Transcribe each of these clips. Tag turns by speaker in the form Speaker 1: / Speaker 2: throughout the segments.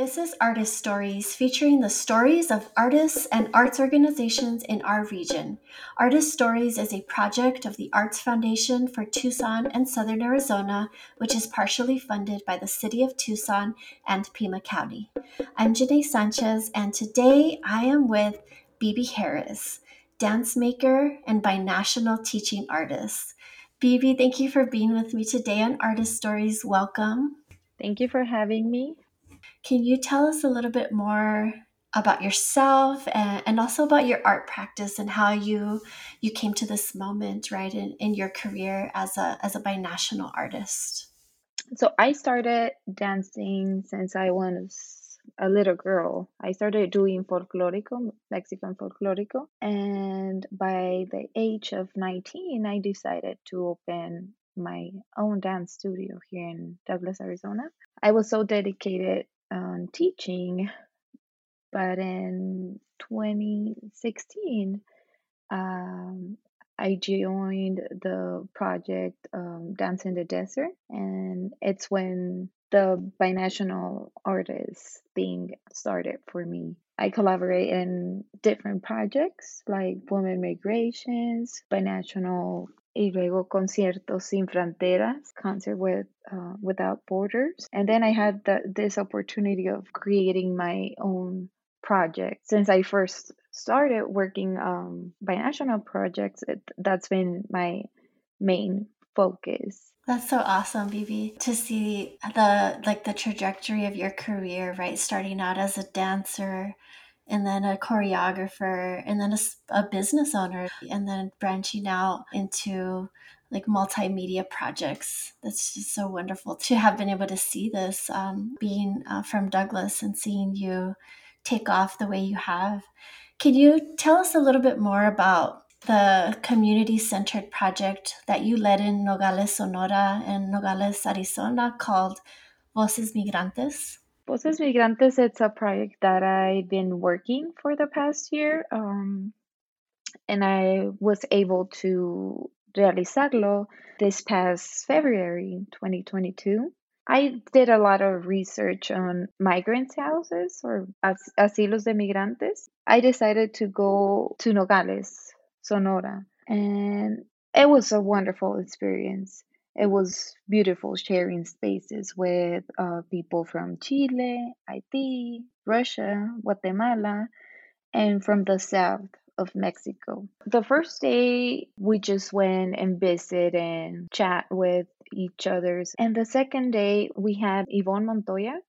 Speaker 1: This is Artist Stories, featuring the stories of artists and arts organizations in our region. Artist Stories is a project of the Arts Foundation for Tucson and Southern Arizona, which is partially funded by the City of Tucson and Pima County. I'm Janae Sanchez, and today I am with Bibi Harris, dance maker and binational teaching artist. Bibi, thank you for being with me today on Artist Stories. Welcome.
Speaker 2: Thank you for having me.
Speaker 1: Can you tell us a little bit more about yourself and, and also about your art practice and how you you came to this moment right in, in your career as a as a binational artist?
Speaker 2: So I started dancing since I was a little girl. I started doing folklorico, Mexican folklorico, and by the age of 19 I decided to open my own dance studio here in Douglas, Arizona. I was so dedicated on teaching, but in 2016, um, I joined the project um, Dance in the Desert, and it's when the binational artist thing started for me. I collaborate in different projects like Women Migrations, Binational y luego Conciertos Sin Fronteras, Concert with uh, Without Borders. And then I had the, this opportunity of creating my own project. Since I first started working um, binational projects, it, that's been my main focus.
Speaker 1: That's so awesome, Bibi, to see the like the trajectory of your career, right? Starting out as a dancer, and then a choreographer and then a, a business owner and then branching out into like multimedia projects. That's just so wonderful to have been able to see this um, being uh, from Douglas and seeing you take off the way you have. Can you tell us a little bit more about the community centered project that you led in Nogales, Sonora and Nogales, Arizona called Voces Migrantes?
Speaker 2: Voces Migrantes, it's a project that I've been working for the past year. Um, and I was able to realizarlo this past February 2022. I did a lot of research on migrants' houses or as- asilos de migrantes. I decided to go to Nogales, Sonora, and it was a wonderful experience it was beautiful sharing spaces with uh, people from Chile, Haiti, Russia, Guatemala, and from the south of Mexico. The first day, we just went and visited and chat with each other's. And the second day, we had Yvonne Montoya.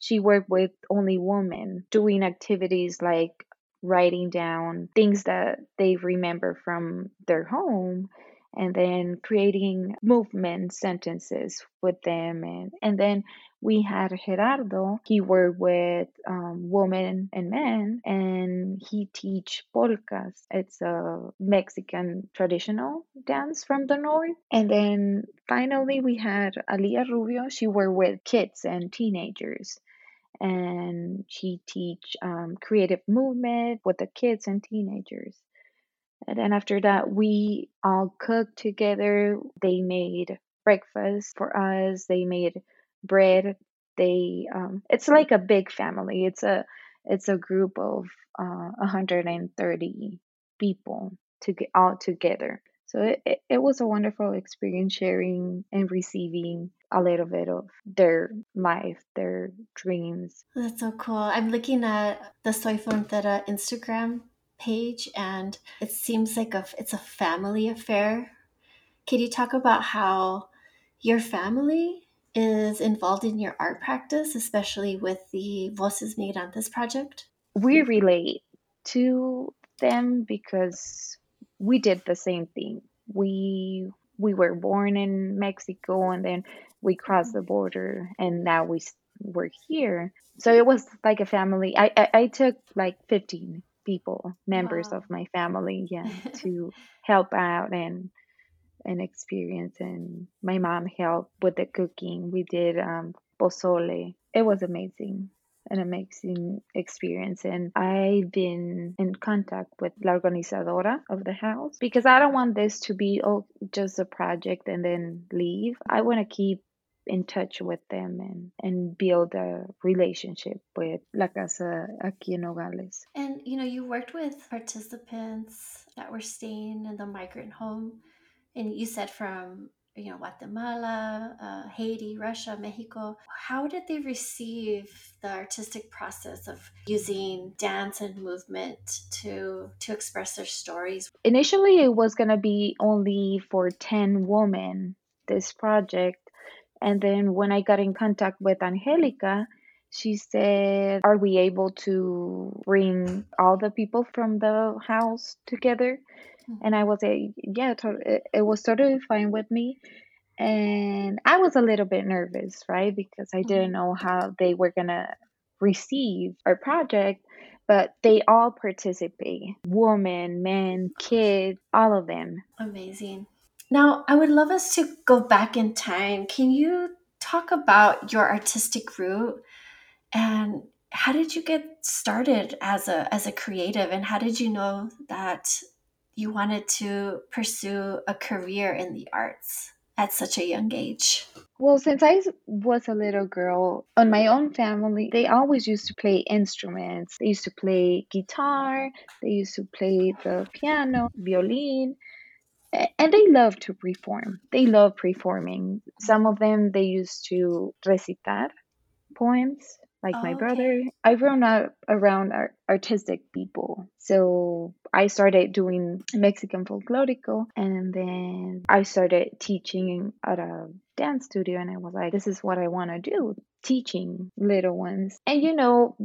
Speaker 2: She worked with only women doing activities like writing down things that they remember from their home and then creating movement sentences with them and and then we had Gerardo. He worked with um, women and men, and he teach polkas. It's a Mexican traditional dance from the north. And then finally we had Alia Rubio. She worked with kids and teenagers and she teach um, creative movement with the kids and teenagers and then after that, we all cooked together. They made breakfast for us. They made bread. They um, it's like a big family. It's a it's a group of uh, 130 people to get all together. So it, it, it was a wonderful experience sharing and receiving a little bit of their life, their dreams.
Speaker 1: That's so cool. I'm looking at the Soy Frontera Instagram page and it seems like a it's a family affair. Can you talk about how your family is involved in your art practice, especially with the Voces Migrantes project?
Speaker 2: We relate to them because we did the same thing. We we were born in Mexico and then we crossed the border and now we we're here. So it was like a family. I, I, I took like 15 people, members wow. of my family, yeah, to help out and and experience. And my mom helped with the cooking. We did um, pozole. It was amazing an amazing experience and I've been in contact with la organizadora of the house because I don't want this to be oh just a project and then leave. I want to keep in touch with them and, and build a relationship with La Casa aquí en Nogales.
Speaker 1: And you know, you worked with participants that were staying in the migrant home, and you said from you know Guatemala, uh, Haiti, Russia, Mexico. How did they receive the artistic process of using dance and movement to to express their stories?
Speaker 2: Initially, it was gonna be only for ten women. This project, and then when I got in contact with Angelica, she said, Are we able to bring all the people from the house together? Mm-hmm. And I was like, Yeah, it, it was totally fine with me. And I was a little bit nervous, right? Because I mm-hmm. didn't know how they were going to receive our project, but they all participate women, men, kids, all of them.
Speaker 1: Amazing. Now, I would love us to go back in time. Can you talk about your artistic route and how did you get started as a as a creative and how did you know that you wanted to pursue a career in the arts at such a young age?
Speaker 2: Well, since I was a little girl, on my own family, they always used to play instruments. They used to play guitar, they used to play the piano, violin, and they love to perform. They love performing. Some of them they used to recitar poems. Like oh, my brother, okay. I've grown up around art- artistic people, so I started doing Mexican folklorico, and then I started teaching at a dance studio, and I was like, "This is what I want to do." Teaching little ones, and you know,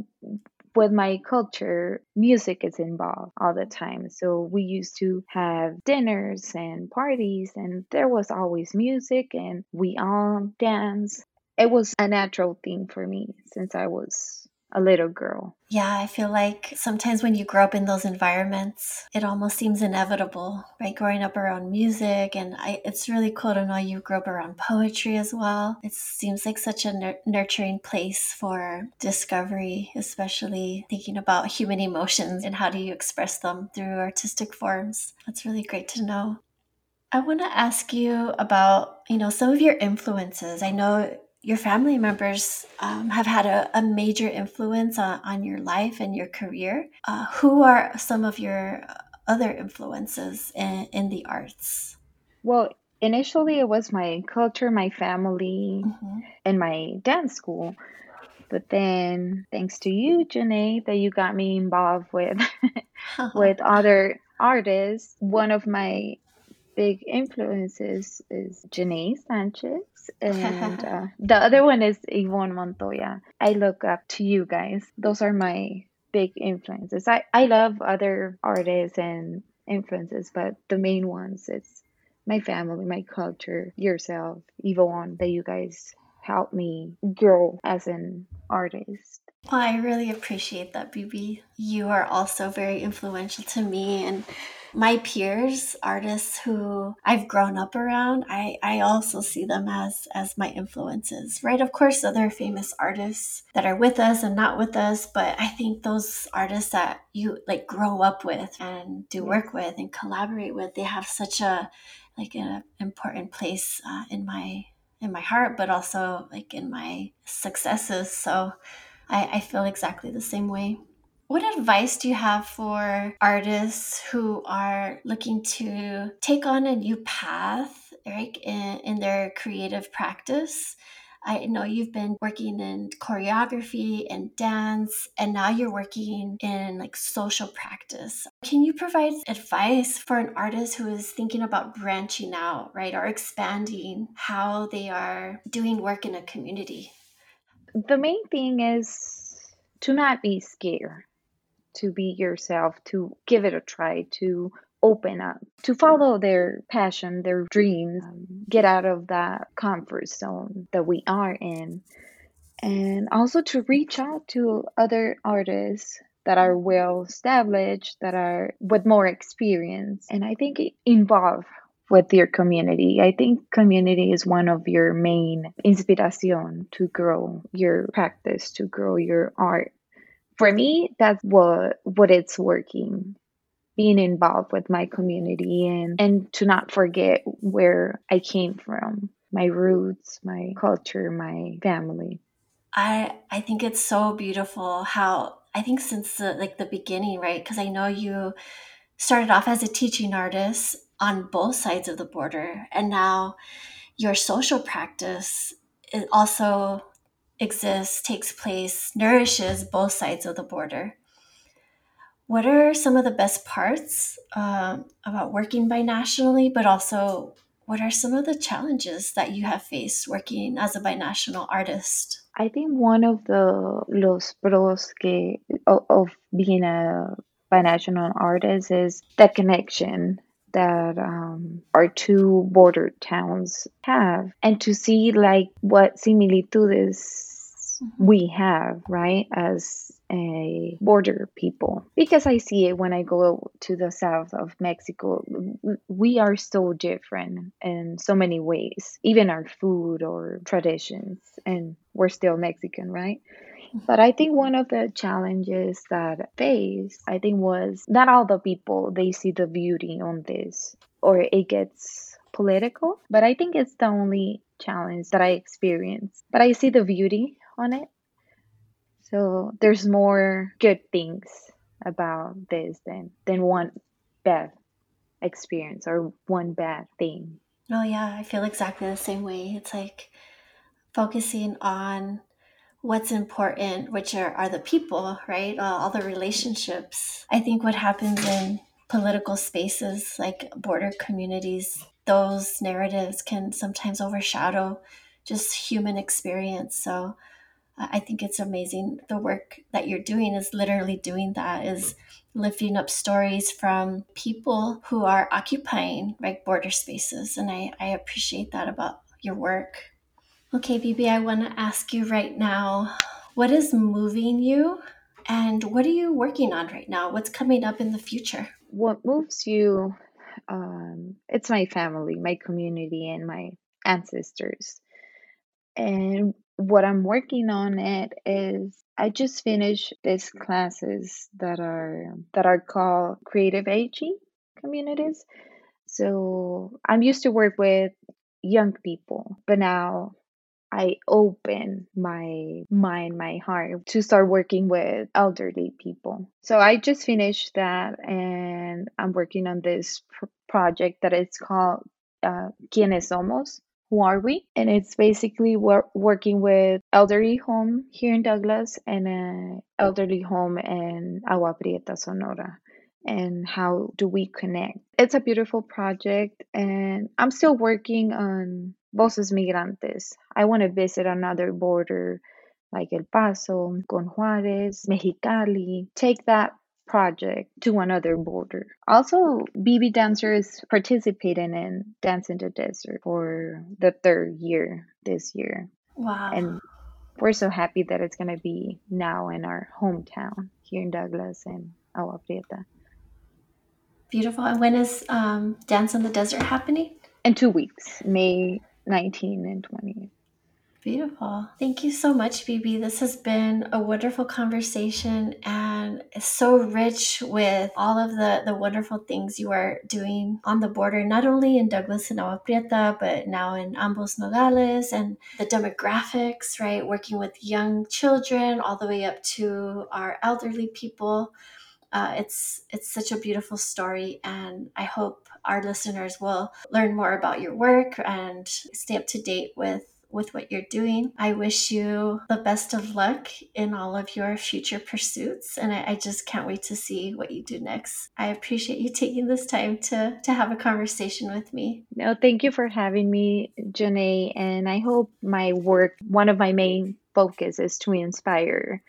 Speaker 2: with my culture, music is involved all the time. So we used to have dinners and parties, and there was always music, and we all dance. It was a natural thing for me since I was a little girl.
Speaker 1: Yeah, I feel like sometimes when you grow up in those environments, it almost seems inevitable, right? Growing up around music, and I, it's really cool to know you grew up around poetry as well. It seems like such a nur- nurturing place for discovery, especially thinking about human emotions and how do you express them through artistic forms. That's really great to know. I want to ask you about, you know, some of your influences. I know your family members um, have had a, a major influence on, on, your life and your career. Uh, who are some of your other influences in, in the arts?
Speaker 2: Well, initially it was my culture, my family, mm-hmm. and my dance school. But then, thanks to you, Janae, that you got me involved with with other artists. One of my big influences is Janae Sanchez and uh, the other one is Yvonne Montoya. I look up to you guys. Those are my big influences. I, I love other artists and influences, but the main ones is my family, my culture, yourself, Yvonne, that you guys helped me grow as an artist.
Speaker 1: Well, I really appreciate that, Bibi. You are also very influential to me and my peers, artists who I've grown up around, I, I also see them as as my influences, right? Of course, other famous artists that are with us and not with us, but I think those artists that you like grow up with and do work with and collaborate with, they have such a like an important place uh, in my in my heart, but also like in my successes. So I, I feel exactly the same way. What advice do you have for artists who are looking to take on a new path, right, in, in their creative practice? I know you've been working in choreography and dance, and now you're working in like social practice. Can you provide advice for an artist who is thinking about branching out, right, or expanding how they are doing work in a community?
Speaker 2: The main thing is to not be scared to be yourself, to give it a try, to open up, to follow their passion, their dreams, um, get out of that comfort zone that we are in, and also to reach out to other artists that are well established, that are with more experience, and I think involve with your community. I think community is one of your main inspiration to grow your practice, to grow your art for me that's what what it's working being involved with my community and and to not forget where i came from my roots, my culture, my family.
Speaker 1: I I think it's so beautiful how I think since the like the beginning, right? Because I know you started off as a teaching artist on both sides of the border, and now your social practice it also exists, takes place, nourishes both sides of the border. What are some of the best parts um, about working binationally, but also what are some of the challenges that you have faced working as a binational artist?
Speaker 2: I think one of the los pros que, of, of being a binational artist is the connection that um, our two border towns have and to see like what similitudes we have right as a border people because i see it when i go to the south of mexico we are so different in so many ways even our food or traditions and we're still mexican right but I think one of the challenges that I faced, I think, was not all the people they see the beauty on this, or it gets political. But I think it's the only challenge that I experience. But I see the beauty on it. So there's more good things about this than than one bad experience or one bad thing.
Speaker 1: Oh yeah, I feel exactly the same way. It's like focusing on what's important, which are, are the people, right? Uh, all the relationships. I think what happens in political spaces like border communities, those narratives can sometimes overshadow just human experience. So I think it's amazing. The work that you're doing is literally doing that, is lifting up stories from people who are occupying right border spaces. And I, I appreciate that about your work. Okay, Bibi, I want to ask you right now what is moving you and what are you working on right now? What's coming up in the future?
Speaker 2: What moves you? Um, it's my family, my community, and my ancestors. And what I'm working on it is I just finished these classes that are that are called creative aging communities. So I'm used to work with young people, but now I open my mind, my heart to start working with elderly people. So I just finished that and I'm working on this pr- project that is called uh, Quienes Somos. Who are we? And it's basically wor- working with elderly home here in Douglas and an elderly home in Agua Prieta, Sonora and how do we connect. It's a beautiful project, and I'm still working on Voces Migrantes. I want to visit another border like El Paso, Con Juarez, Mexicali, take that project to another border. Also, Bibi Dancers participating in Dance in the Desert for the third year this year.
Speaker 1: Wow.
Speaker 2: And we're so happy that it's going to be now in our hometown here in Douglas and Agua Prieta.
Speaker 1: Beautiful. And when is um, Dance in the Desert happening?
Speaker 2: In two weeks, May 19 and 20.
Speaker 1: Beautiful. Thank you so much, Bibi. This has been a wonderful conversation and so rich with all of the, the wonderful things you are doing on the border, not only in Douglas and Agua Prieta, but now in Ambos Nogales and the demographics, right? Working with young children all the way up to our elderly people. Uh, it's it's such a beautiful story, and I hope our listeners will learn more about your work and stay up to date with with what you're doing. I wish you the best of luck in all of your future pursuits, and I, I, just can't wait to see what you do next. I appreciate you taking this time to to have a conversation with me.
Speaker 2: No, thank you for having me, Janae, and I hope my work, one of my main focus is to inspire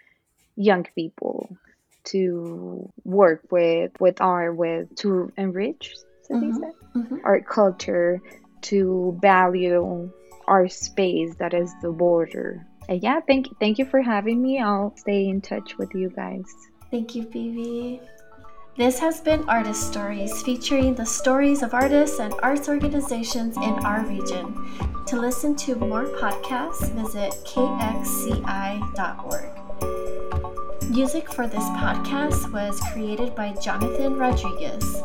Speaker 2: young people to work with with art with to enrich mm-hmm. mm-hmm. our culture to value our space that is the border and yeah thank thank you for having me i'll stay in touch with you guys
Speaker 1: thank you Bibi. This has been Artist Stories, featuring the stories of artists and arts organizations in our region. To listen to more podcasts, visit kxci.org. Music for this podcast was created by Jonathan Rodriguez.